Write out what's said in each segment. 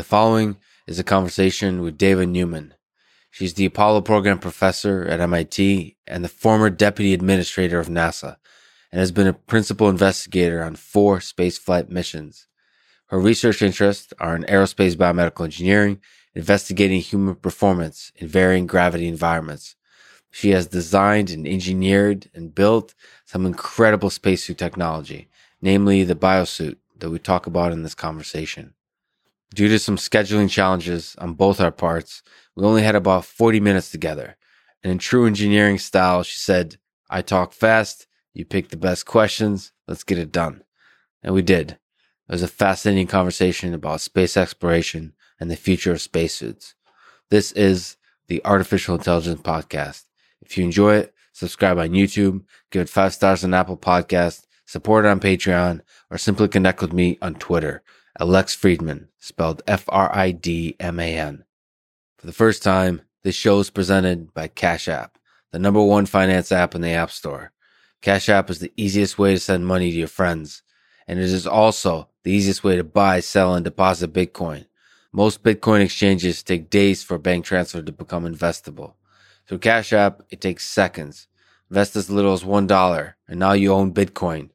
The following is a conversation with Dava Newman. She's the Apollo program professor at MIT and the former deputy administrator of NASA and has been a principal investigator on four spaceflight missions. Her research interests are in aerospace biomedical engineering, investigating human performance in varying gravity environments. She has designed and engineered and built some incredible spacesuit technology, namely the biosuit that we talk about in this conversation. Due to some scheduling challenges on both our parts, we only had about 40 minutes together. And in true engineering style, she said, I talk fast, you pick the best questions, let's get it done. And we did. It was a fascinating conversation about space exploration and the future of spacesuits. This is the Artificial Intelligence Podcast. If you enjoy it, subscribe on YouTube, give it five stars on Apple Podcast, support it on Patreon, or simply connect with me on Twitter Alex Fridman, spelled F R I D M A N. For the first time, this show is presented by Cash App, the number one finance app in the App Store. Cash App is the easiest way to send money to your friends, and it is also the easiest way to buy, sell, and deposit Bitcoin. Most Bitcoin exchanges take days for a bank transfer to become investable. Through Cash App, it takes seconds. Invest as little as $1, and now you own Bitcoin.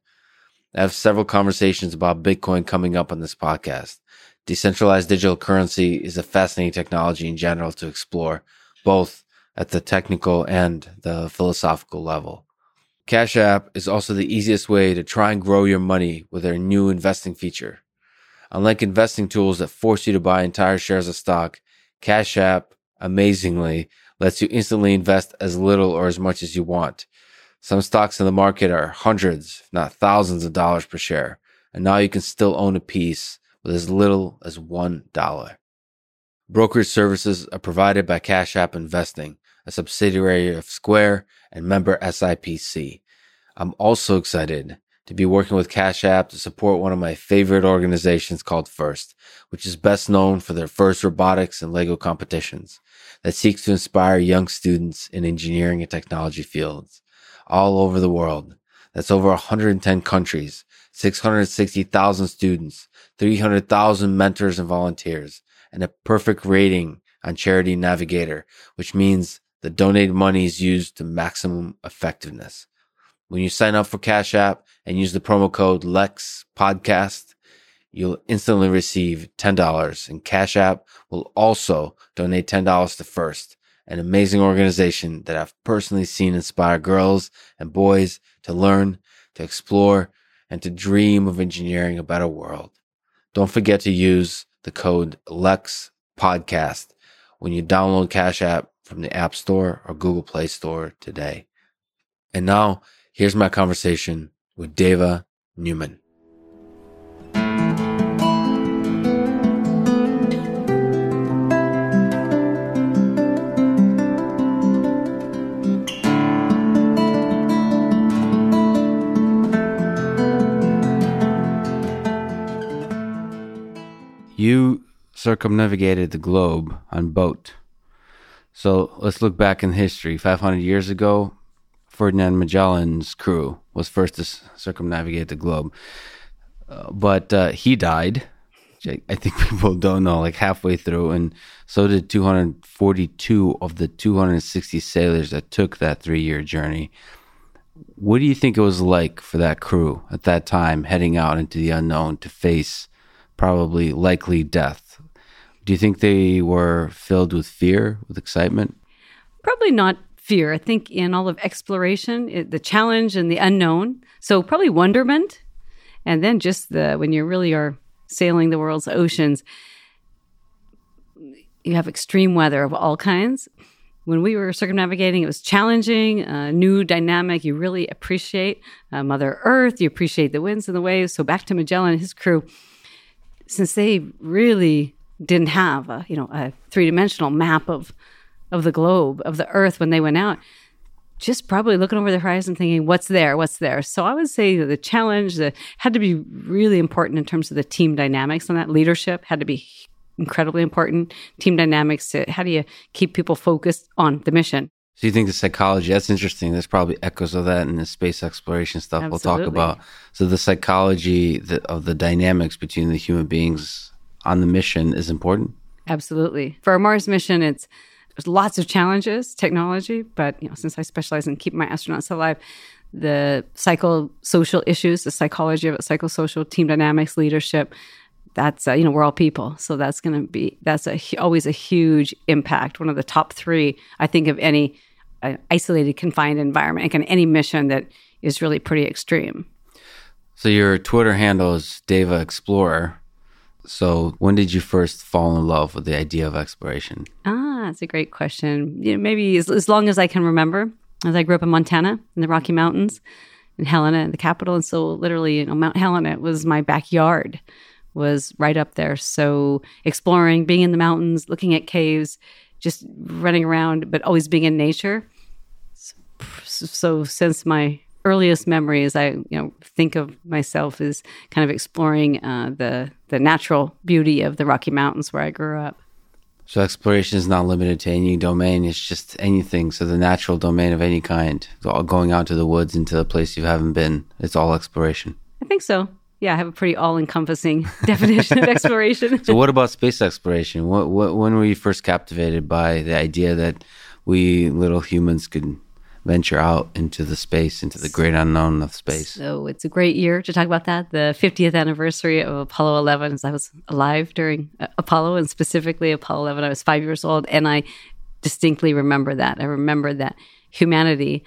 I have several conversations about Bitcoin coming up on this podcast. Decentralized digital currency is a fascinating technology in general to explore, both at the technical and the philosophical level. Cash App is also the easiest way to try and grow your money with their new investing feature. Unlike investing tools that force you to buy entire shares of stock, Cash App amazingly lets you instantly invest as little or as much as you want. Some stocks in the market are hundreds, if not thousands of dollars per share, and now you can still own a piece with as little as $1. Brokerage services are provided by Cash App Investing, a subsidiary of Square and member SIPC. I'm also excited to be working with Cash App to support one of my favorite organizations called FIRST, which is best known for their FIRST robotics and Lego competitions that seeks to inspire young students in engineering and technology fields all over the world. That's over 110 countries, 660,000 students, 300,000 mentors and volunteers, and a perfect rating on Charity Navigator, which means the donated money is used to maximum effectiveness. When you sign up for Cash App and use the promo code LEX podcast, you'll instantly receive $10 and Cash App will also donate $10 to First an amazing organization that I've personally seen inspire girls and boys to learn, to explore, and to dream of engineering a better world. Don't forget to use the code LEX podcast when you download Cash App from the App Store or Google Play Store today. And now here's my conversation with Dava Newman. You circumnavigated the globe on boat. So let's look back in history. 500 years ago, Ferdinand Magellan's crew was first to circumnavigate the globe. Uh, but uh, he died. I think people don't know, like halfway through, and so did 242 of the 260 sailors that took that three year journey. What do you think it was like for that crew at that time, heading out into the unknown to face probably likely death. Do you think they were filled with fear, with excitement? Probably not fear. I think in all of exploration, it, the challenge and the unknown. So probably wonderment, and then just the when you really are sailing the world's oceans, you have extreme weather of all kinds. When we were circumnavigating, it was challenging, a new dynamic. You really appreciate uh, Mother Earth. You appreciate the winds and the waves. So back to Magellan and his crew since they really didn't have a you know a three dimensional map of of the globe of the Earth when they went out, just probably looking over the horizon, thinking, "What's there? What's there?" So I would say the challenge that had to be really important in terms of the team dynamics and that leadership had to be incredibly important. Team dynamics. To, how do you keep people focused on the mission? So you think the psychology, that's interesting. There's probably echoes of that in the space exploration stuff Absolutely. we'll talk about. So the psychology of the dynamics between the human beings on the mission is important? Absolutely. For our Mars mission, it's there's lots of challenges, technology, but you know, since I specialize in keeping my astronauts alive, the psychosocial issues, the psychology of it, psychosocial team dynamics, leadership, that's uh, you know we're all people. So that's going to be that's a always a huge impact one of the top three i think of any uh, isolated confined environment and any mission that is really pretty extreme. So your twitter handle is Dava explorer. So when did you first fall in love with the idea of exploration? Ah that's a great question. You know, maybe as, as long as i can remember as i grew up in montana in the rocky mountains in helena in the capital and so literally you know mount helena was my backyard was right up there. So exploring, being in the mountains, looking at caves, just running around, but always being in nature. So, so since my earliest memories, I you know think of myself as kind of exploring uh, the the natural beauty of the Rocky Mountains where I grew up. So exploration is not limited to any domain; it's just anything. So the natural domain of any kind, going out to the woods into a place you haven't been, it's all exploration. I think so yeah, I have a pretty all-encompassing definition of exploration. so, what about space exploration? What, what, when were you first captivated by the idea that we little humans could venture out into the space, into the great unknown of space? So, it's a great year to talk about that. The 50th anniversary of Apollo 11, as I was alive during uh, Apollo, and specifically Apollo 11. I was five years old, and I distinctly remember that. I remember that humanity.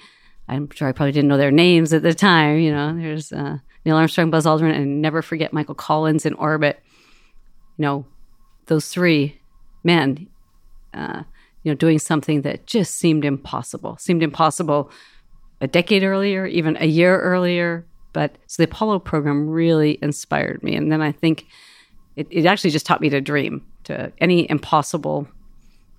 I'm sure I probably didn't know their names at the time. You know, there's uh, Neil Armstrong, Buzz Aldrin, and never forget Michael Collins in orbit. You know, those three men, uh, you know, doing something that just seemed impossible, seemed impossible a decade earlier, even a year earlier. But so the Apollo program really inspired me. And then I think it, it actually just taught me to dream, to any impossible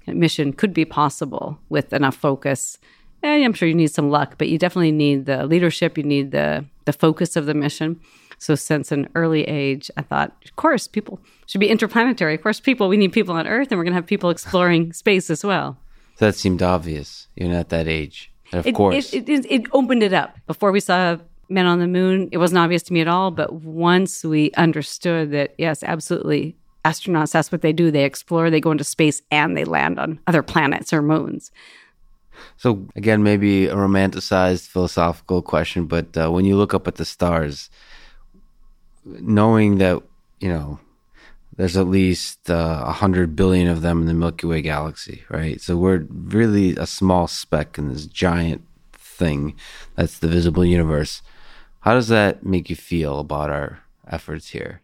mission could be possible with enough focus Eh, yeah, I'm sure you need some luck, but you definitely need the leadership. You need the the focus of the mission. So since an early age, I thought, of course, people should be interplanetary. Of course, people we need people on Earth, and we're going to have people exploring space as well. That seemed obvious, even at that age. Of it, course, it, it, it opened it up. Before we saw men on the moon, it wasn't obvious to me at all. But once we understood that, yes, absolutely, astronauts, that's what they do. They explore, they go into space, and they land on other planets or moons. So again, maybe a romanticized philosophical question, but uh, when you look up at the stars, knowing that you know there's at least uh, a uh, hundred billion of them in the Milky Way galaxy, right? So we're really a small speck in this giant thing that's the visible universe. How does that make you feel about our efforts here?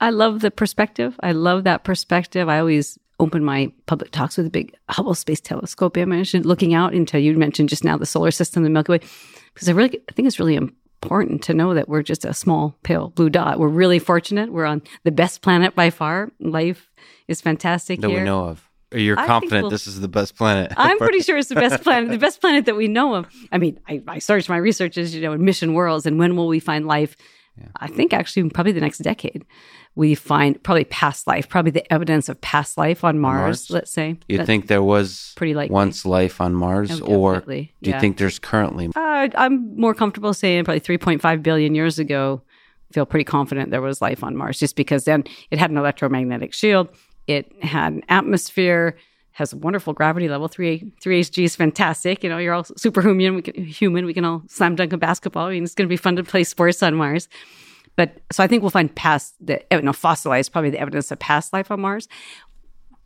I love the perspective. I love that perspective. I always open my public talks with a big Hubble Space Telescope image and looking out into, you mentioned just now, the solar system, the Milky Way, because I really I think it's really important to know that we're just a small, pale blue dot. We're really fortunate. We're on the best planet by far. Life is fantastic that here. we know of. You're confident we'll, this is the best planet. I'm pretty sure it's the best planet, the best planet that we know of. I mean, I, I searched my research is, you know, in mission worlds and when will we find life? Yeah. I think actually probably the next decade we find probably past life, probably the evidence of past life on Mars, Mars? let's say. You think there was pretty likely. once life on Mars, oh, or do you think there's currently? Uh, I'm more comfortable saying probably 3.5 billion years ago. Feel pretty confident there was life on Mars, just because then it had an electromagnetic shield, it had an atmosphere, has a wonderful gravity level. Three three HG is fantastic. You know, you're all superhuman. We can human. We can all slam dunk a basketball. I mean, it's going to be fun to play sports on Mars. But so I think we'll find past the eh, you know, fossilized probably the evidence of past life on Mars.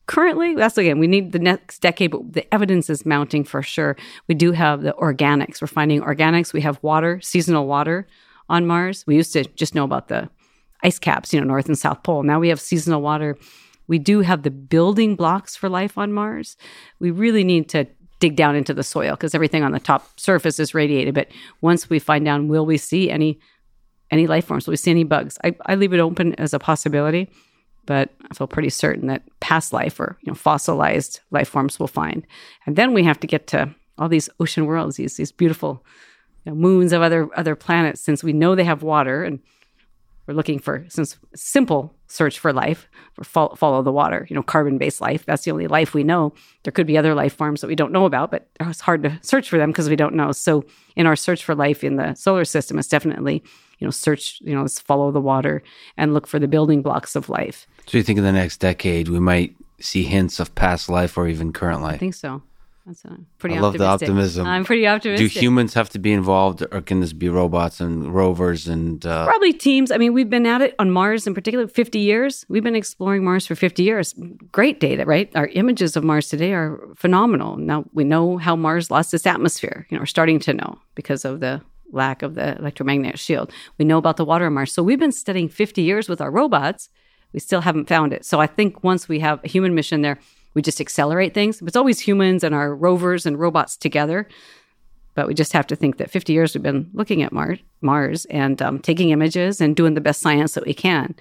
Currently, that's again, we need the next decade, but the evidence is mounting for sure. We do have the organics. We're finding organics. We have water, seasonal water on Mars. We used to just know about the ice caps, you know, North and South Pole. Now we have seasonal water. We do have the building blocks for life on Mars. We really need to dig down into the soil because everything on the top surface is radiated. But once we find down, will we see any any life forms? Will we see any bugs? I, I leave it open as a possibility, but I feel pretty certain that past life or you know fossilized life forms will find. And then we have to get to all these ocean worlds, these these beautiful you know, moons of other other planets. Since we know they have water, and we're looking for since simple search for life, or follow, follow the water. You know, carbon based life. That's the only life we know. There could be other life forms that we don't know about, but it's hard to search for them because we don't know. So in our search for life in the solar system, it's definitely you know, search, you know, let's follow the water and look for the building blocks of life. So you think in the next decade we might see hints of past life or even current life I think so. That's uh, pretty I love the optimism. I'm pretty optimistic. Do humans have to be involved, or can this be robots and rovers and? Uh, Probably teams. I mean, we've been at it on Mars in particular 50 years. We've been exploring Mars for 50 years. Great data, right? Our images of Mars today are phenomenal. Now we know how Mars lost its atmosphere. You know, we're starting to know because of the lack of the electromagnetic shield. We know about the water on Mars. So we've been studying 50 years with our robots. We still haven't found it. So I think once we have a human mission there, we just accelerate things. It's always humans and our rovers and robots together. But we just have to think that 50 years we've been looking at Mars, Mars and um, taking images and doing the best science that we can.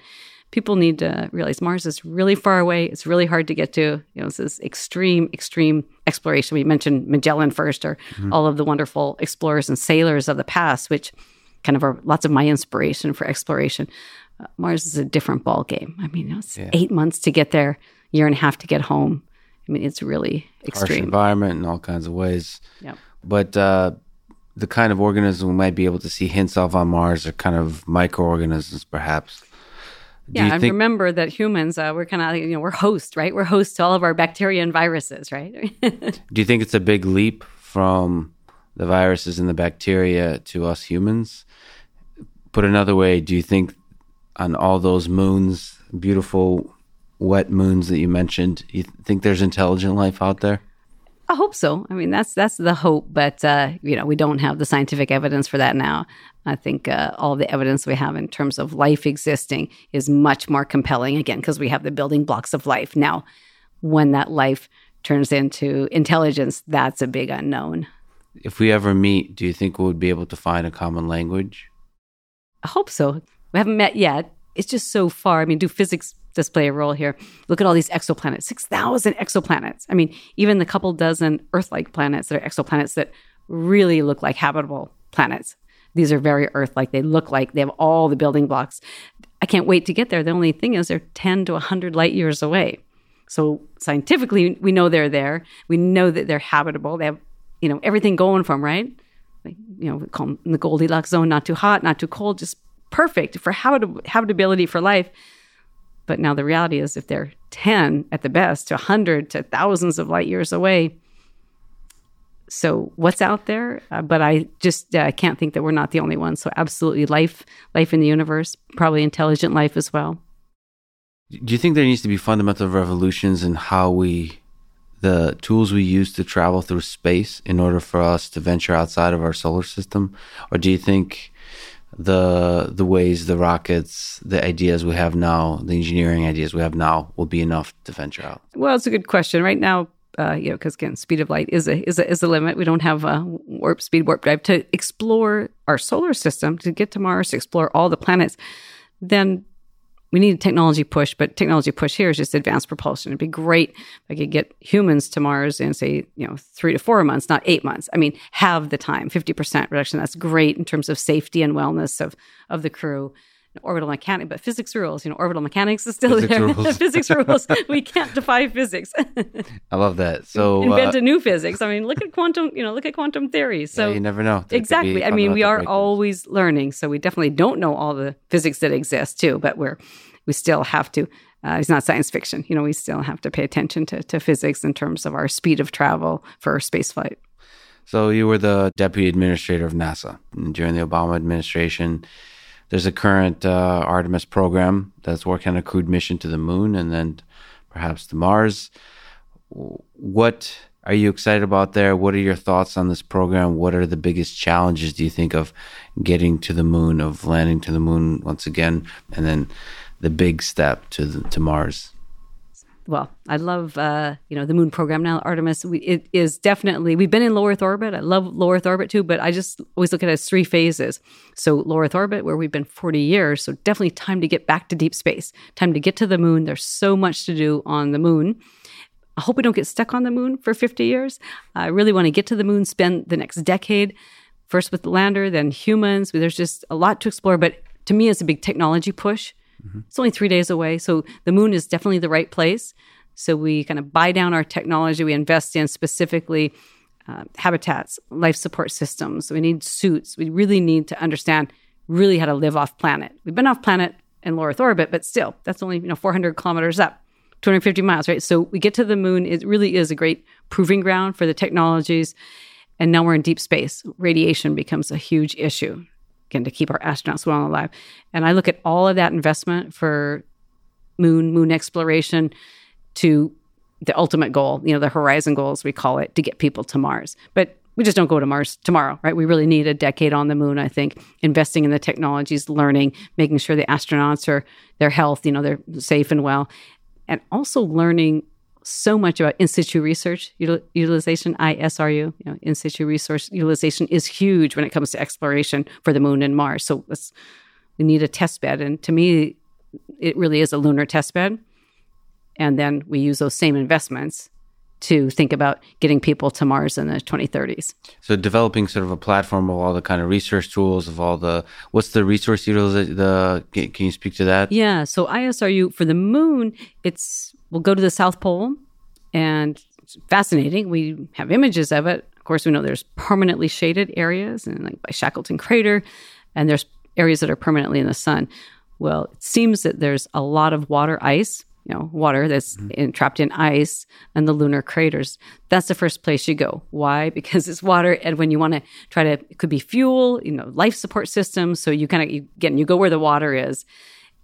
People need to realize Mars is really far away. It's really hard to get to. You know, this is extreme, extreme exploration. We mentioned Magellan first, or all of the wonderful explorers and sailors of the past, which kind of are lots of my inspiration for exploration. Uh, Mars is a different ball game. I mean, it's Yeah. eight months to get there, year and a half to get home. I mean, it's really harsh environment in all kinds of ways. Yep. But uh, the kind of organisms we might be able to see hints of on Mars are kind of microorganisms, perhaps. Do Yeah, and think? remember that humans, uh, we're kind of, you know, we're host, right? We're host to all of our bacteria and viruses, right? do you think it's a big leap from the viruses and the bacteria to us humans? Put another way, do you think on all those moons, beautiful wet moons that you mentioned, you th- think there's intelligent life out there? I hope so. I mean, that's that's the hope, but uh, you know, we don't have the scientific evidence for that now. I think uh, all the evidence we have in terms of life existing is much more compelling. Again, because we have the building blocks of life. Now, when that life turns into intelligence, that's a big unknown. If we ever meet, do you think we would be able to find a common language? I hope so. We haven't met yet. It's just so far. I mean, do physics does play a role here? Look at all these exoplanets, 6,000 exoplanets. I mean, even the couple dozen Earth like planets that are exoplanets that really look like habitable planets. These are very Earth like. They look like they have all the building blocks. I can't wait to get there. The only thing is, they're 10 to 100 light years away. So scientifically, we know they're there. We know that they're habitable. They have, you know, everything going them, right? You know, we call them the Goldilocks zone, not too hot, not too cold, just perfect for habit- habitability for life. But now the reality is, if they're 10 at the best to 100 to thousands of light years away, so what's out there? Uh, but I just uh, can't think that we're not the only ones. So absolutely, life, life in the universe, probably intelligent life as well. Do you think there needs to be fundamental revolutions in how we, the tools we use to travel through space in order for us to venture outside of our solar system? Or do you think the the ways, the rockets, the ideas we have now, the engineering ideas we have now will be enough to venture out? Well, it's a good question. Right now, uh, you know, because again, speed of light is a is a is a limit. We don't have a warp speed, warp drive to explore our solar system to get to Mars, to explore all the planets. Then we need a technology push, but technology push here is just advanced propulsion. It'd be great if I could get humans to Mars in say, you know, three to four months, not eight months. I mean, have the time, fifty percent reduction. That's great in terms of safety and wellness of of the crew orbital mechanics, but physics rules. You know, orbital mechanics is still Physics there. rules. physics rules. We can't defy physics. I love that. So Invent uh, a new physics. I mean, look at quantum. You know, look at quantum theory. So yeah, you never know. Exactly. I mean, we are always learning. So we definitely don't know all the physics that exist too. But we're we still have to. Uh, it's not science fiction. You know, we still have to pay attention to, to physics in terms of our speed of travel for spaceflight. So you were the deputy administrator of NASA during the Obama administration. There's a current uh, Artemis program that's working on a crewed mission to the moon and then perhaps to Mars. What are you excited about there? What are your thoughts on this program? What are the biggest challenges do you think of getting to the moon, of landing to the moon once again, and then the big step to the, to Mars? Well, I love uh, you know the moon program now, Artemis. We, it is definitely we've been in low Earth orbit. I love low Earth orbit too, but I just always look at it as three phases. So low Earth orbit, where we've been forty years, so definitely time to get back to deep space, time to get to the moon. There's so much to do on the moon. I hope we don't get stuck on the moon for 50 years. I really want to get to the moon, spend the next decade, first with the lander, then humans. There's just a lot to explore, but to me, it's a big technology push. It's only three days away. So the moon is definitely the right place. So we kind of buy down our technology. We invest in specifically uh, habitats, life support systems. We need suits. We really need to understand really how to live off planet. We've been off planet in low Earth orbit, but still, that's only you know 400 kilometers up, 250 miles, right? So we get to the moon. It really is a great proving ground for the technologies. And now we're in deep space. Radiation becomes a huge issue, again, to keep our astronauts well and alive. And I look at all of that investment for moon, moon exploration to the ultimate goal, you know, the horizon goals we call it, to get people to Mars. But we just don't go to Mars tomorrow, right? We really need a decade on the moon, I think, investing in the technologies, learning, making sure the astronauts are their health, you know, they're safe and well, and also learning so much about in situ research util- utilization, ISRU. You know, in situ resource utilization is huge when it comes to exploration for the moon and Mars. So we need a test bed, and to me, it really is a lunar test bed. And then we use those same investments to think about getting people to Mars in the 2030s. So developing sort of a platform of all the kind of research tools of all the what's the resource utilization the can you speak to that? Yeah, so ISRU for the moon, it's we'll go to the south pole and it's fascinating. We have images of it. Of course, we know there's permanently shaded areas and like by Shackleton Crater and there's areas that are permanently in the sun. Well, it seems that there's a lot of water ice you know, water that's mm-hmm. in, trapped in ice and the lunar craters. That's the first place you go. Why? Because it's water, and when you want to try to, it could be fuel, you know, life support systems. So you kind of you, again, you go where the water is,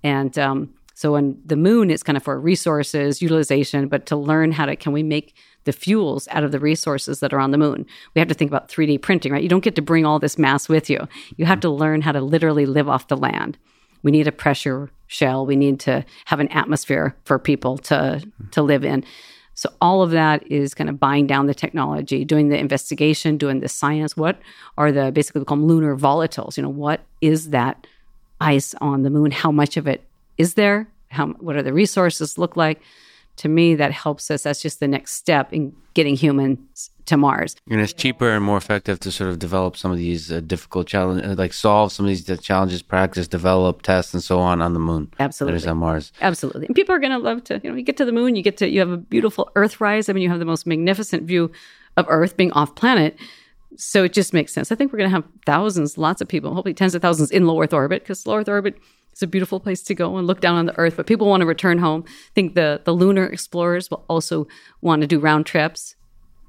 and um, so on the moon, it's kind of for resources utilization, but to learn how to can we make the fuels out of the resources that are on the moon. We have to think about 3D printing, right? You don't get to bring all this mass with you. You have to learn how to literally live off the land. We need a pressure shell. We need to have an atmosphere for people to to live in. So all of that is kind of buying down the technology, doing the investigation, doing the science. What are the basically we call them lunar volatiles? You know, what is that ice on the moon? How much of it is there? How what are the resources look like? To me, that helps us. That's just the next step in getting humans to Mars. And it's cheaper and more effective to sort of develop some of these uh, difficult challenges, uh, like solve some of these challenges, practice, develop, test, and so on on the moon. Absolutely. That is on Mars. Absolutely. And people are going to love to, you know, you get to the moon, you get to, you have a beautiful Earthrise. I mean, you have the most magnificent view of Earth being off planet. So it just makes sense. I think we're going to have thousands, lots of people, hopefully tens of thousands in low Earth orbit because low Earth orbit is a beautiful place to go and look down on the Earth. But people want to return home. I think the the lunar explorers will also want to do round trips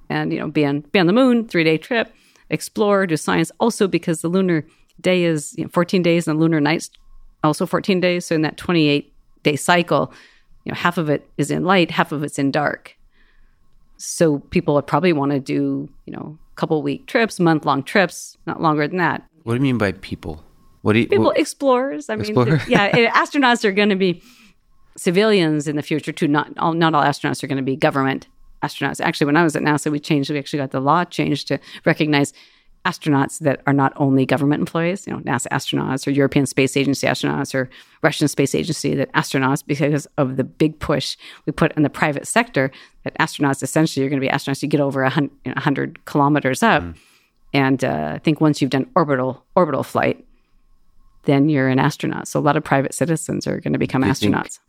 and you know be on be on the moon, three day trip, explore, do science. Also because the lunar day is you know, 14 days and the lunar night's also 14 days. So in that 28 day cycle, you know half of it is in light, half of it's in dark. So people would probably want to do you know couple week trips, month long trips, not longer than that. What do you mean by people? What do you, people what? explorers? I mean, yeah, astronauts are going to be civilians in the future too. Not all, not all astronauts are going to be government astronauts. Actually, when I was at NASA, we changed, we actually got the law changed to recognize astronauts that are not only government employees, you know, NASA astronauts or European Space Agency astronauts or Russian Space Agency, that astronauts, because of the big push we put in the private sector, that astronauts essentially are going to be astronauts. You get over a hundred, you know, kilometers up. Mm. And uh, I think once you've done orbital orbital flight, then you're an astronaut. So a lot of private citizens are going to become astronauts. Think,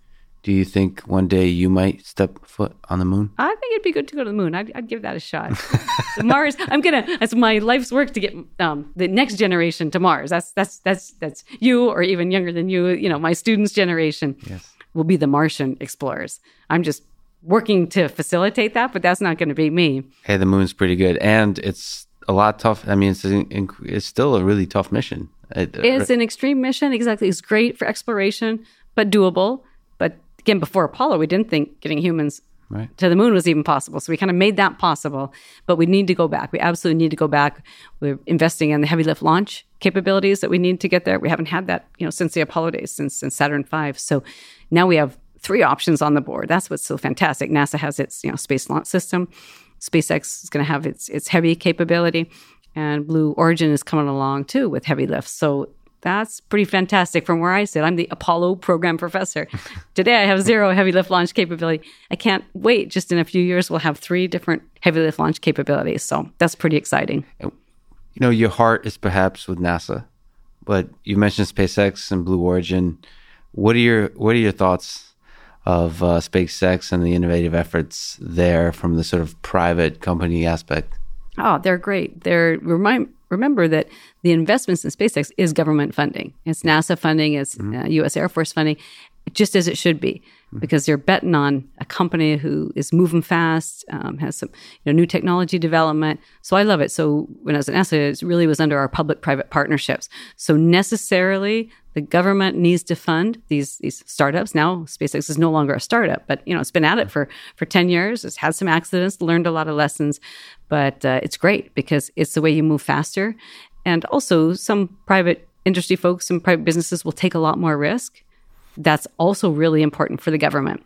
do you think one day you might step foot on the moon? I think it'd be good to go to the moon. I'd, I'd give that a shot. Mars. I'm gonna. That's my life's work to get um, the next generation to Mars. That's that's that's that's you, or even younger than you. You know, my students' generation yes. will be the Martian explorers. I'm just working to facilitate that, but that's not going to be me. Hey, the moon's pretty good, and it's a lot tough. I mean, it's it's still a really tough mission. Uh, it, it's an extreme mission. Exactly, it's great for exploration, but doable But again, before Apollo, we didn't think getting humans right. to the moon was even possible. So we kind of made that possible, but we need to go back. We absolutely need to go back. We're investing in the heavy lift launch capabilities that we need to get there. We haven't had that, you know, since the Apollo days, since, since Saturn V. So now we have three options on the board. That's what's so fantastic. NASA has its, you know, space launch system. SpaceX is going to have its its heavy capability, and Blue Origin is coming along too with heavy lifts. So that's pretty fantastic from where I sit. I'm the Apollo program professor. Today I have zero heavy lift launch capability. I can't wait. Just in a few years, we'll have three different heavy lift launch capabilities. So that's pretty exciting. You know, your heart is perhaps with NASA, but you mentioned SpaceX and Blue Origin. What are your What are your thoughts of uh, SpaceX and the innovative efforts there from the sort of private company aspect? Oh, they're great. They're remind remember that the investments in SpaceX is government funding. It's NASA funding, it's mm-hmm. uh, U.S. Air Force funding, just as it should be, mm-hmm. because they're betting on a company who is moving fast, um, has some you know, new technology development. So I love it. So when I was at NASA, it really was under our public-private partnerships. So necessarily, the government needs to fund these these startups. Now SpaceX is no longer a startup, but you know it's been at it for for ten years. It's had some accidents, learned a lot of lessons, but uh, it's great because it's the way you move faster. And also, some private industry folks, and private businesses will take a lot more risk. That's also really important for the government.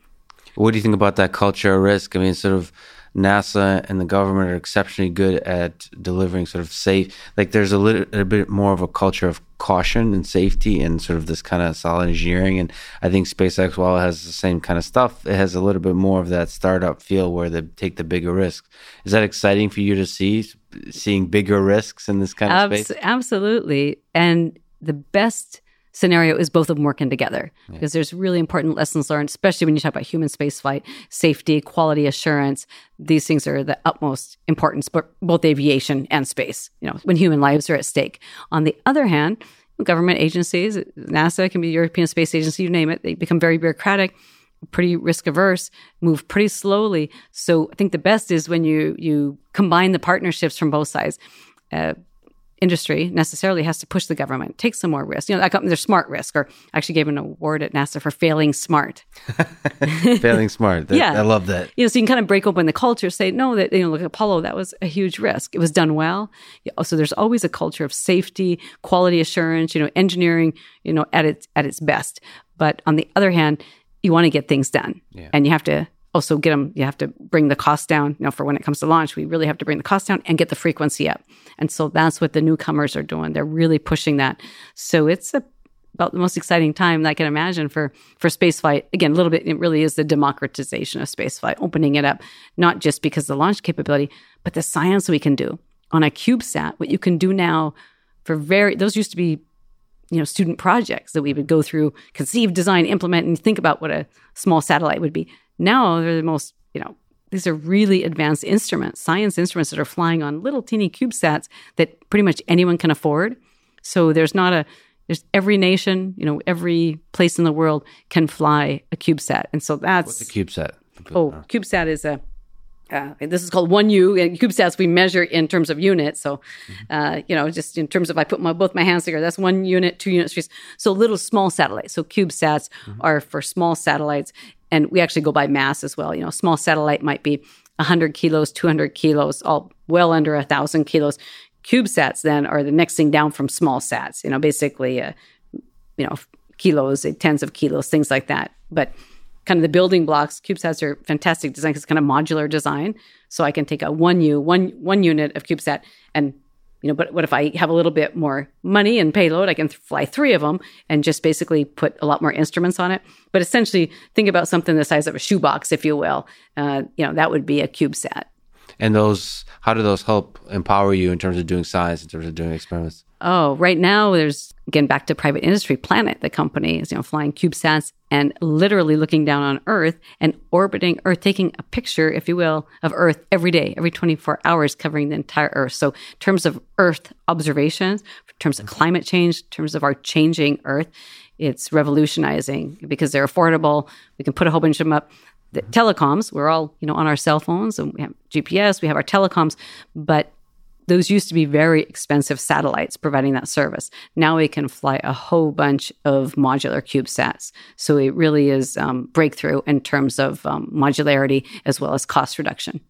What do you think about that culture of risk? I mean, sort of NASA and the government are exceptionally good at delivering sort of safe. Like there's a little a bit more of a culture of caution and safety and sort of this kind of solid engineering. And I think SpaceX, while it has the same kind of stuff, it has a little bit more of that startup feel where they take the bigger risks. Is that exciting for you to see, seeing bigger risks in this kind of Abs- space? Absolutely. And the best scenario is both of them working together yeah. because there's really important lessons learned, especially when you talk about human spaceflight, safety, quality assurance. These things are the utmost importance, but both aviation and space, you know, when human lives are at stake. On the other hand, government agencies, NASA can be European Space Agency, you name it, they become very bureaucratic pretty risk averse, move pretty slowly. So I think the best is when you you combine the partnerships from both sides. Uh, industry necessarily has to push the government, take some more risk. You know, I got um, their smart risk, or actually gave an award at NASA for failing smart. failing smart. That, yeah. I love that. You know, so you can kind of break open the culture, say, no, that, you know, look, Apollo, that was a huge risk. It was done well. So there's always a culture of safety, quality assurance, you know, engineering, you know, at its, at its best. But on the other hand, you want to get things done yeah. and you have to also get them you have to bring the cost down. You know for when it comes to launch we really have to bring the cost down and get the frequency up. And so that's what the newcomers are doing. They're really pushing that. So it's a, about the most exciting time that i can imagine for for spaceflight. Again a little bit it really is the democratization of spaceflight opening it up not just because the launch capability but the science we can do. On a cubesat what you can do now for very those used to be you know student projects that we would go through conceive design implement and think about what a small satellite would be now they're the most, you know, these are really advanced instruments, science instruments that are flying on little teeny CubeSats that pretty much anyone can afford. So there's not a there's every nation, you know, every place in the world can fly a CubeSat, and so that's what's a CubeSat. Oh, CubeSat is a uh, this is called one U. And CubeSats we measure in terms of units. So, mm-hmm. uh, you know, just in terms of I put my both my hands together, that's one unit, two units. So little small satellites. So CubeSats mm-hmm. are for small satellites, and we actually go by mass as well. You know, small satellite might be 100 kilos, 200 kilos, all well under a thousand kilos. CubeSats then are the next thing down from small sats. You know, basically, uh, you know, kilos, uh, tens of kilos, things like that. But kind of the building blocks, CubeSats are fantastic design because it's kind of modular design. So I can take a one U, one one unit of CubeSat and you know, but what if I have a little bit more money and payload? I can fly three of them and just basically put a lot more instruments on it. But essentially, think about something the size of a shoebox, if you will. Uh, you know, that would be a CubeSat. And those, how do those help empower you in terms of doing science, in terms of doing experiments? Oh, right now there's again back to private industry. Planet, the company, is you know flying CubeSats and literally looking down on Earth and orbiting Earth, taking a picture, if you will, of Earth every day, every 24 hours, covering the entire Earth. So, in terms of Earth observations, in terms of mm-hmm. climate change, in terms of our changing Earth, it's revolutionizing because they're affordable. We can put a whole bunch of them up. The telecoms, we're all you know on our cell phones and we have GPS, we have our telecoms, but those used to be very expensive satellites providing that service. Now we can fly a whole bunch of modular CubeSats. So it really is um, breakthrough in terms of um, modularity as well as cost reduction.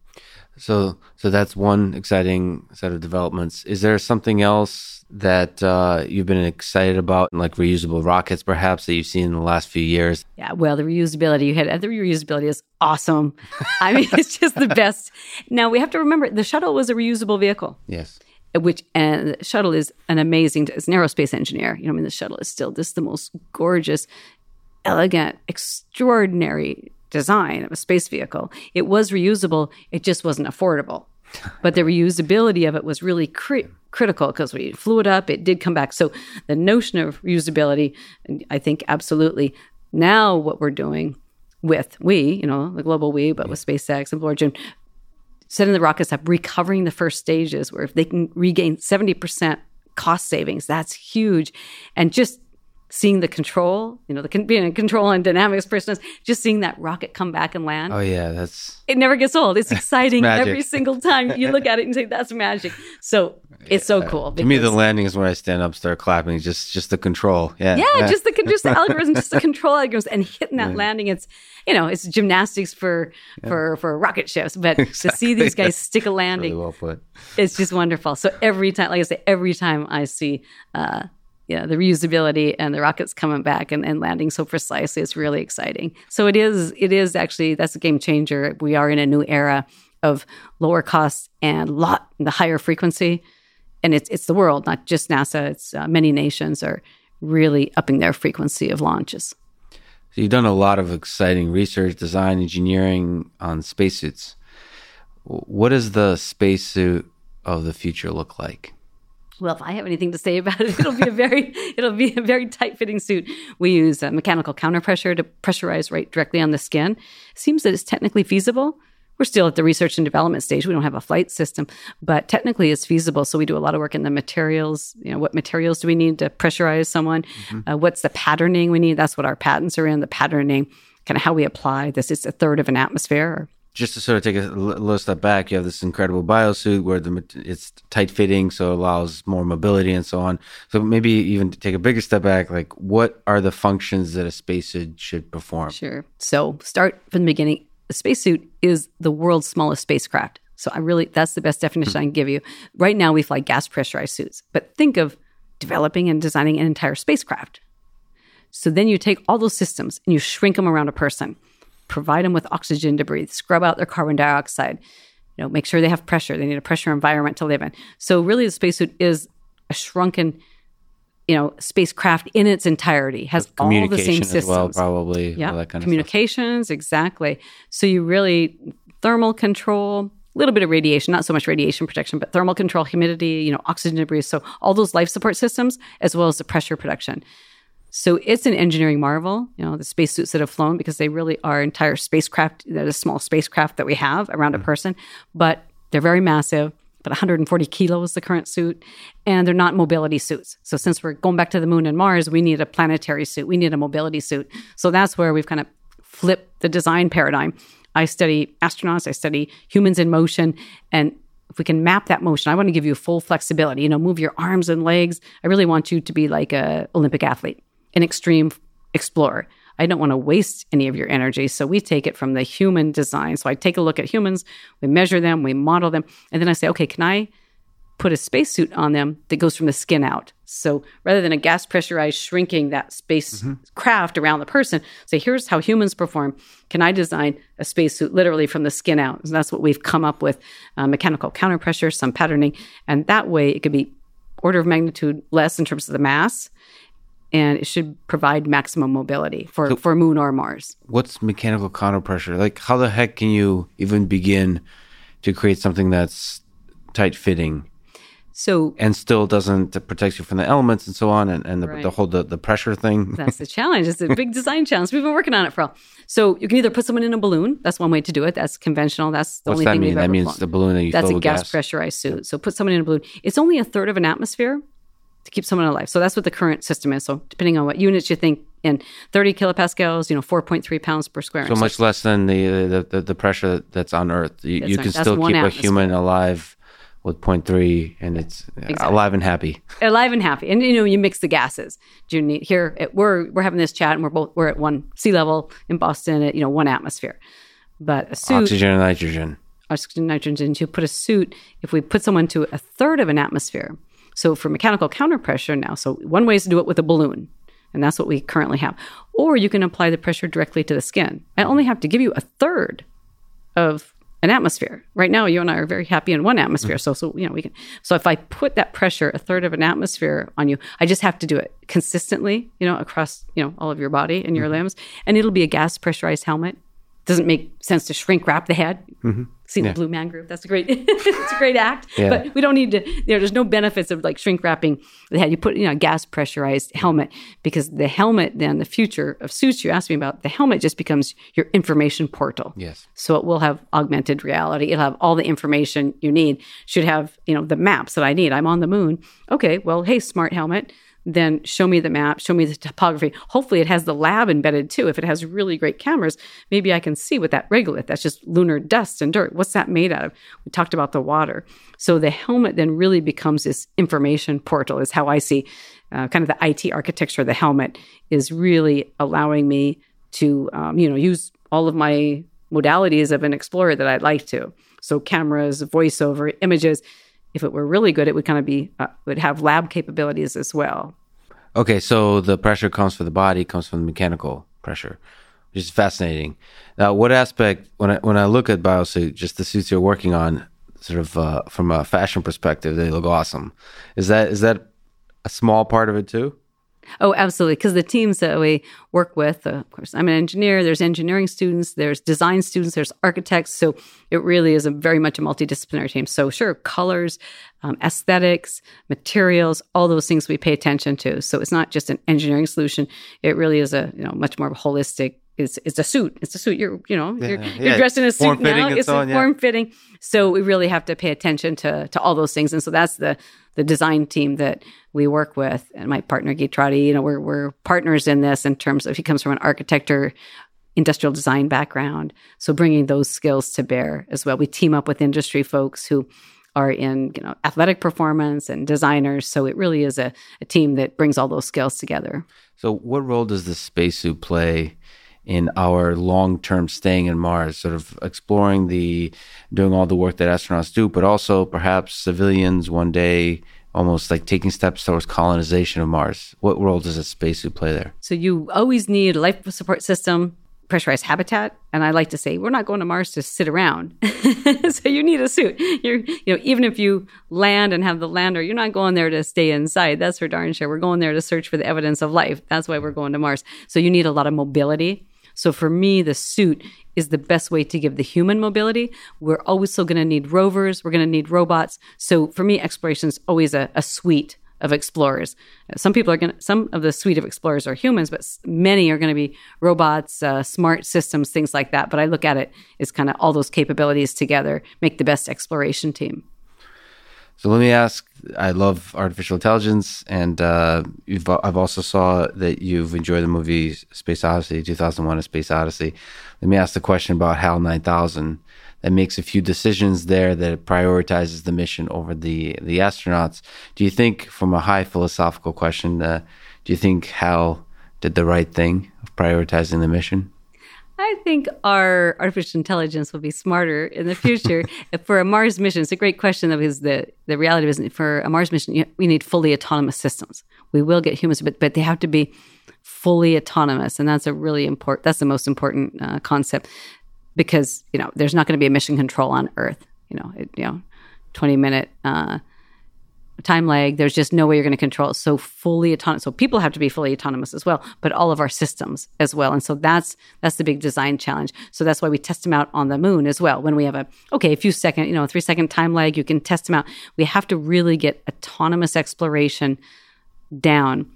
So, so that's one exciting set of developments. Is there something else that uh, you've been excited about, like reusable rockets, perhaps that you've seen in the last few years? Yeah, well, the reusability you had, the reusability is awesome. I mean, it's just the best. Now we have to remember the shuttle was a reusable vehicle. Yes. Which and the shuttle is an amazing. As an aerospace engineer, you know, I mean, the shuttle is still this the most gorgeous, elegant, extraordinary design of a space vehicle. It was reusable. It just wasn't affordable but the reusability of it was really cri- critical because we flew it up, it did come back. So the notion of reusability, I think absolutely. Now what we're doing with we, you know, the global we, but with SpaceX and Blue Origin, setting the rockets up, recovering the first stages, where if they can regain 70% cost savings, that's huge. And just seeing the control, you know, the being a control and dynamics person, just seeing that rocket come back and land. Oh yeah, that's it never gets old. It's exciting it's every single time you look at it and say that's magic. So it's so cool. to me, the landing is when I stand up, start clapping. Just just the control. Yeah, yeah, yeah. just the just the algorithm, just the control algorithms, and hitting that yeah. landing. It's you know it's gymnastics for yeah. for for rocket ships, but exactly. to see these guys stick a landing, really well put. It's just wonderful. So every time, like I say, every time I see. Uh, yeah, the reusability and the rockets coming back and, and landing so precisely is really exciting. So it is it is actually that's a game changer. We are in a new era of lower costs and lot the higher frequency, and it's it's the world, not just NASA. It's uh, many nations are really upping their frequency of launches. So you've done a lot of exciting research, design, engineering on spacesuits. What does the spacesuit of the future look like? Well, if I have anything to say about it, it'll be a very it'll be a very tight fitting suit. We use uh, mechanical counterpressure to pressurize right directly on the skin. It seems that it's technically feasible. We're still at the research and development stage. We don't have a flight system, but technically it's feasible. So we do a lot of work in the materials. You know, what materials do we need to pressurize someone? Mm-hmm. Uh, what's the patterning we need? That's what our patents are in. The patterning, kind of how we apply this. It's a third of an atmosphere just to sort of take a little step back, you have this incredible biosuit where the it's tight fitting, so it allows more mobility and so on. So maybe even take a bigger step back, like what are the functions that a spacesuit should perform? Sure. So start from the beginning. A spacesuit is the world's smallest spacecraft. So I really that's the best definition hmm. I can give you. Right now we fly gas pressurized suits, but think of developing and designing an entire spacecraft. So then you take all those systems and you shrink them around a person provide them with oxygen to breathe, scrub out their carbon dioxide, you know, make sure they have pressure. They need a pressure environment to live in. So really the spacesuit is a shrunken you know, spacecraft in its entirety has all the same systems. well, probably. Yeah, Kind of communications, exactly. So you really thermal control, a little bit of radiation, not so much radiation protection, but thermal control, humidity, you know, oxygen debris. So all those life support systems, as well as the pressure production. So it's an engineering marvel, you know, the spacesuits that have flown because they really are entire spacecraft, the small spacecraft that we have around a mm-hmm. person, but they're very massive. But 140 kilos the current suit, and they're not mobility suits. So since we're going back to the moon and Mars, we need a planetary suit. We need a mobility suit. So that's where we've kind of flipped the design paradigm. I study astronauts, I study humans in motion, and if we can map that motion, I want to give you full flexibility. You know, move your arms and legs. I really want you to be like a Olympic athlete an extreme explorer. I don't want to waste any of your energy. So we take it from the human design. So I take a look at humans, we measure them, we model them, and then I say, okay, can I put a spacesuit on them that goes from the skin out? So rather than a gas pressurized shrinking that space mm-hmm. craft around the person, say, here's how humans perform. Can I design a spacesuit literally from the skin out? And that's what we've come up with uh, mechanical counterpressure, some patterning. And that way it could be order of magnitude less in terms of the mass and it should provide maximum mobility for, so for Moon or Mars. What's mechanical counterpressure? Like, how the heck can you even begin to create something that's tight fitting? So and still doesn't protect you from the elements and so on, and, and the, right. the whole the, the pressure thing. That's the challenge. It's a big design challenge. We've been working on it for a while. So you can either put someone in a balloon. That's one way to do it. That's conventional. That's the What's only that thing mean? that means flown. the balloon that you That's a gas, gas pressurized suit. So put someone in a balloon. It's only a third of an atmosphere to keep someone alive. So that's what the current system is. So depending on what units you think in 30 kilopascals, you know, 4.3 pounds per square so inch. So much less than the, the, the, the pressure that's on Earth. You, you can still keep atmosphere. a human alive with 0.3 and it's uh, exactly. alive and happy alive and happy and you know you mix the gases do you need here at, we're we're having this chat and we're both we're at one sea level in boston at you know one atmosphere but a suit oxygen and nitrogen oxygen nitrogen to put a suit if we put someone to a third of an atmosphere so for mechanical counterpressure now, so one way is to do it with a balloon, and that's what we currently have. Or you can apply the pressure directly to the skin. I only have to give you a third of an atmosphere. Right now, you and I are very happy in one atmosphere. So, so you know, we can. So, if I put that pressure, a third of an atmosphere on you, I just have to do it consistently, you know, across you know all of your body and your mm-hmm. limbs, and it'll be a gas pressurized helmet doesn't make sense to shrink wrap the head. Mm-hmm. See the Blue Man Group. That's a great, it's a great act. Yeah. But we don't need to. You know, there's no benefits of like shrink wrapping the head. You put you know a gas pressurized helmet because the helmet then the future of suits you asked me about the helmet just becomes your information portal. Yes. So it will have augmented reality. It'll have all the information you need. Should have you know the maps that I need. I'm on the moon. Okay. Well, hey, smart helmet then show me the map, show me the topography. Hopefully, it has the lab embedded too. If it has really great cameras, maybe I can see what that regolith, that's just lunar dust and dirt. What's that made out of? We talked about the water. So the helmet then really becomes this information portal, is how I see uh, kind of the IT architecture of the helmet is really allowing me to, um, you know, use all of my modalities of an explorer that I'd like to. So cameras, voiceover, images if it were really good, it would kind of be uh, would have lab capabilities as well. Okay, so the pressure comes from the body, comes from the mechanical pressure, which is fascinating. Now, what aspect when I when I look at BioSuit, just the suits you're working on, sort of uh, from a fashion perspective, they look awesome. Is that is that a small part of it too? Oh, absolutely. Because the teams that we work with, uh, of course, I'm an engineer. There's engineering students, there's design students, there's architects. So it really is a very much a multidisciplinary team. So sure, colors, um, aesthetics, materials, all those things we pay attention to. So it's not just an engineering solution. It really is a you know much more holistic it's it's a suit. It's a suit. You're you know yeah, you're, yeah. you're dressed in a suit now. It's so on, form fitting. So we really have to pay attention to to all those things. And so that's the the design team that we work with, and my partner Guy Trotti. You know, we're we're partners in this in terms of he comes from an architecture, industrial design background, so bringing those skills to bear as well. We team up with industry folks who are in you know athletic performance and designers. So it really is a, a team that brings all those skills together. So, what role does the spacesuit play? In our long term staying in Mars, sort of exploring the, doing all the work that astronauts do, but also perhaps civilians one day almost like taking steps towards colonization of Mars. What role does a spacesuit play there? So you always need a life support system, pressurized habitat, and I like to say we're not going to Mars to sit around. so you need a suit. You're, you know, even if you land and have the lander, you're not going there to stay inside. That's for darn sure. We're going there to search for the evidence of life. That's why we're going to Mars. So you need a lot of mobility. So for me, the suit is the best way to give the human mobility. We're always still going to need rovers. We're going to need robots. So for me, exploration is always a, a suite of explorers. Some people are going to, some of the suite of explorers are humans, but many are going to be robots, uh, smart systems, things like that. But I look at it as kind of all those capabilities together make the best exploration team. So let me ask. I love artificial intelligence, and uh, I've also saw that you've enjoyed the movie Space Odyssey, 2001: A Space Odyssey. Let me ask the question about HAL 9000 that makes a few decisions there that prioritizes the mission over the the astronauts. Do you think, from a high philosophical question, uh, do you think HAL did the right thing of prioritizing the mission? I think our artificial intelligence will be smarter in the future for a Mars mission. It's a great question, though, because the, the reality is for a Mars mission, we need fully autonomous systems. We will get humans, but, but they have to be fully autonomous. And that's a really important, that's the most important uh, concept because, you know, there's not going to be a mission control on Earth. You know, it, you know, 20 minute uh, time lag. There's just no way you're going to control it. So fully autonomous. So people have to be fully autonomous as well, but all of our systems as well. And so that's that's the big design challenge. So that's why we test them out on the moon as well. When we have a okay, a few second, you know, three second time lag, you can test them out. We have to really get autonomous exploration down.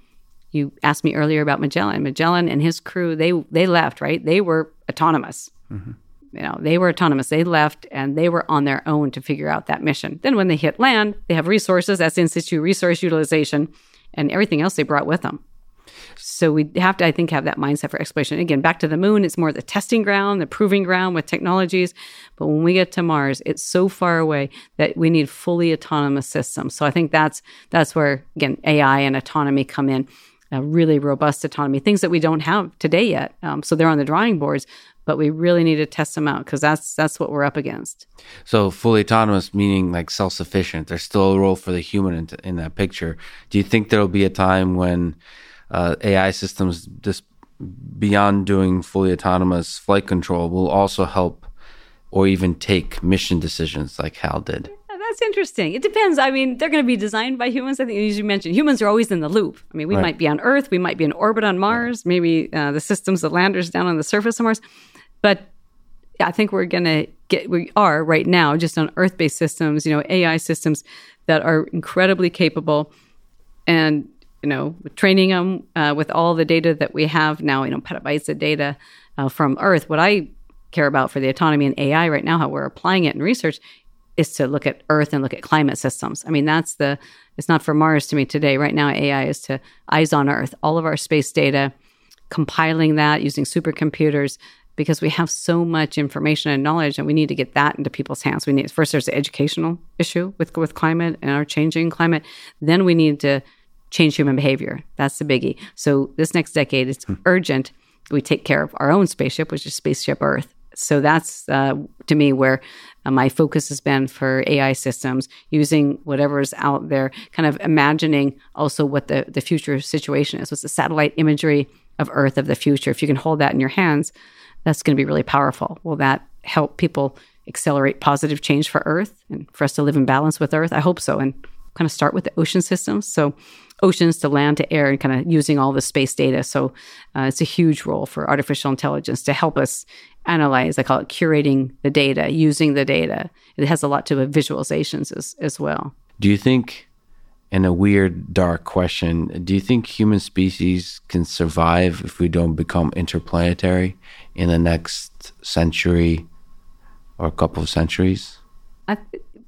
You asked me earlier about Magellan. Magellan and his crew, they they left, right? They were autonomous. Mm-hmm you know, they were autonomous. They left and they were on their own to figure out that mission. Then when they hit land, they have resources. That's in situ resource utilization and everything else they brought with them. So we have to, I think, have that mindset for exploration. Again, back to the moon, it's more the testing ground, the proving ground with technologies. But when we get to Mars, it's so far away that we need fully autonomous systems. So I think that's that's where again AI and autonomy come in. A really robust autonomy, things that we don't have today yet. Um, so they're on the drawing boards, but we really need to test them out because that's that's what we're up against. So fully autonomous meaning like self sufficient. There's still a role for the human in, in, that picture. Do you think there will be a time when uh, AI systems just beyond doing fully autonomous flight control will also help or even take mission decisions like Hal did? That's interesting. It depends. I mean, they're going to be designed by humans. I think, as you mentioned, humans are always in the loop. I mean, we right. might be on Earth, we might be in orbit on Mars, maybe uh, the systems, the landers down on the surface of Mars. But yeah, I think we're going to get, we are right now just on Earth based systems, you know, AI systems that are incredibly capable. And, you know, training them uh, with all the data that we have now, you know, petabytes of data uh, from Earth. What I care about for the autonomy and AI right now, how we're applying it in research, is to look at Earth and look at climate systems. I mean, that's the, it's not for Mars to me today. Right now, AI is to eyes on Earth, all of our space data, compiling that using supercomputers because we have so much information and knowledge and we need to get that into people's hands. We need first there's the educational issue with with climate and our changing climate. Then we need to change human behavior. That's the biggie. So this next decade it's hmm. urgent we take care of our own spaceship, which is spaceship Earth. So that's uh, to me where uh, my focus has been for AI systems, using whatever is out there, kind of imagining also what the, the future situation is. What's the satellite imagery of Earth of the future? If you can hold that in your hands, that's going to be really powerful. Will that help people accelerate positive change for Earth and for us to live in balance with Earth? I hope so. And kind of start with the ocean systems. So, oceans to land to air and kind of using all the space data. So, uh, it's a huge role for artificial intelligence to help us analyze. I call it curating the data, using the data. It has a lot to do with visualizations as, as well. Do you think and a weird, dark question. Do you think human species can survive if we don't become interplanetary in the next century or a couple of centuries? I,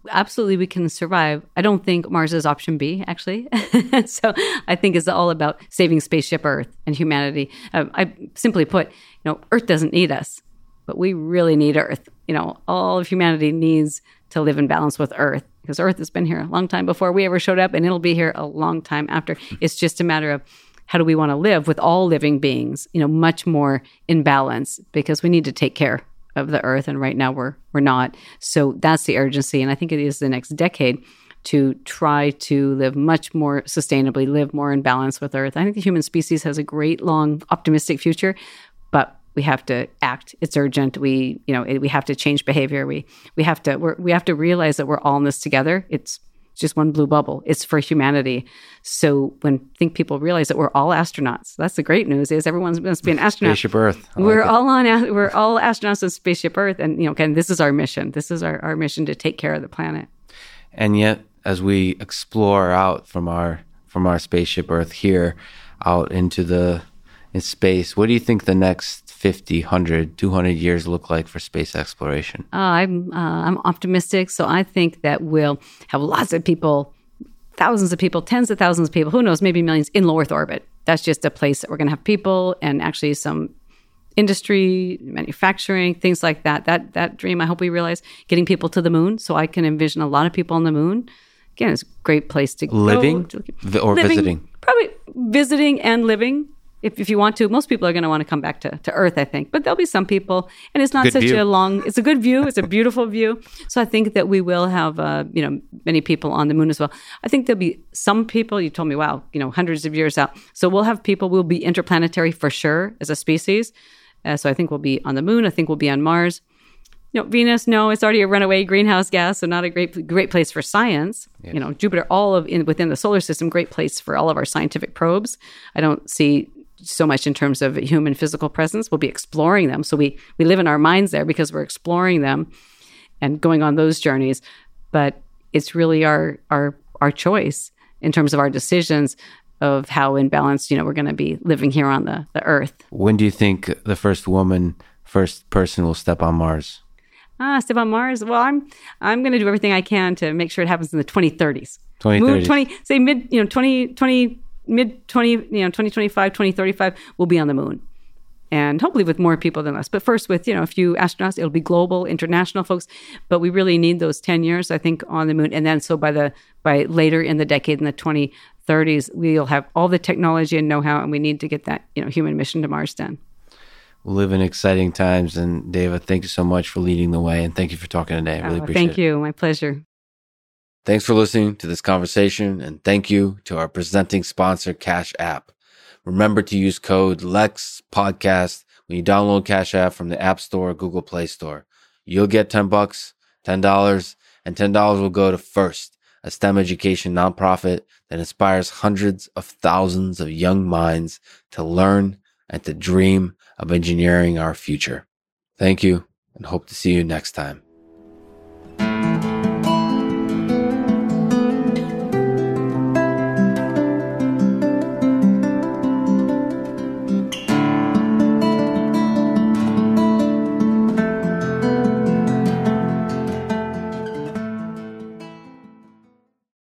absolutely, we can survive. I don't think Mars is option B, actually. so I think it's all about saving spaceship Earth and humanity. Uh, I simply put, you know, Earth doesn't need us, but we really need Earth. You know, all of humanity needs to live in balance with Earth because Earth has been here a long time before we ever showed up, and it'll be here a long time after. It's just a matter of how do we want to live with all living beings, you know, much more in balance because we need to take care of the Earth, and right now we're we're not. So that's the urgency, and I think it is the next decade to try to live much more sustainably, live more in balance with Earth. I think the human species has a great, long, optimistic future, we have to act. It's urgent. We, you know, we have to change behavior. We we have to we have to realize that we're all in this together. It's just one blue bubble. It's for humanity. So when I think people realize that we're all astronauts, that's the great news. Is everyone must be an astronaut. Spaceship Earth. I we're like all on. We're all astronauts on Spaceship Earth, and you know, again, this is our mission. This is our, our mission to take care of the planet. And yet, as we explore out from our from our spaceship Earth here, out into the in space, what do you think the next 50, 100, 200 years look like for space exploration? Uh, I'm uh, I'm optimistic, so I think that we'll have lots of people, thousands of people, tens of thousands of people, who knows, maybe millions in low Earth orbit. That's just a place that we're going to have people and actually some industry, manufacturing, things like that. That that dream, I hope we realize, getting people to the moon. So I can envision a lot of people on the moon. Again, it's a great place to living go. or living, visiting. Probably visiting and living if, if you want to, most people are going to want to come back to, to Earth, I think. But there'll be some people, and it's not good such view. a long. It's a good view. It's a beautiful view. So I think that we will have, uh, you know, many people on the moon as well. I think there'll be some people. You told me, wow, you know, hundreds of years out. So we'll have people. We'll be interplanetary for sure as a species. Uh, so I think we'll be on the moon. I think we'll be on Mars. You know, Venus, no, it's already a runaway greenhouse gas, so not a great great place for science. Yes. You know, Jupiter, all of in within the solar system, great place for all of our scientific probes. I don't see so much in terms of human physical presence. We'll be exploring them. So we we live in our minds there because we're exploring them and going on those journeys. But it's really our our our choice in terms of our decisions of how in balance, you know, we're going to be living here on the, the earth. When do you think the first woman, first person will step on Mars? Ah, step on Mars. Well, I'm I'm going to do everything I can to make sure it happens in the 2030s. 2030s. 20 say mid, you know, 20 20 mid 20 you know 2025 2035 we'll be on the moon. And hopefully with more people than us. But first with you know a few astronauts it'll be global international folks. But we really need those 10 years i think on the moon. And then so by the by later in the decade in the 2030s we'll have all the technology and know-how and we need to get that you know human mission to mars done. We live in exciting times. And Dava, thank you so much for leading the way. And thank you for talking today. I really oh, appreciate thank it. thank you. My pleasure Thanks for listening to this conversation and thank you to our presenting sponsor, Cash App. Remember to use code LEX podcast when you download Cash App from the App Store or Google Play Store. You'll get 10 bucks, $10, and $10 will go to First, a STEM education nonprofit that inspires hundreds of thousands of young minds to learn and to dream of engineering our future. Thank you and hope to see you next time.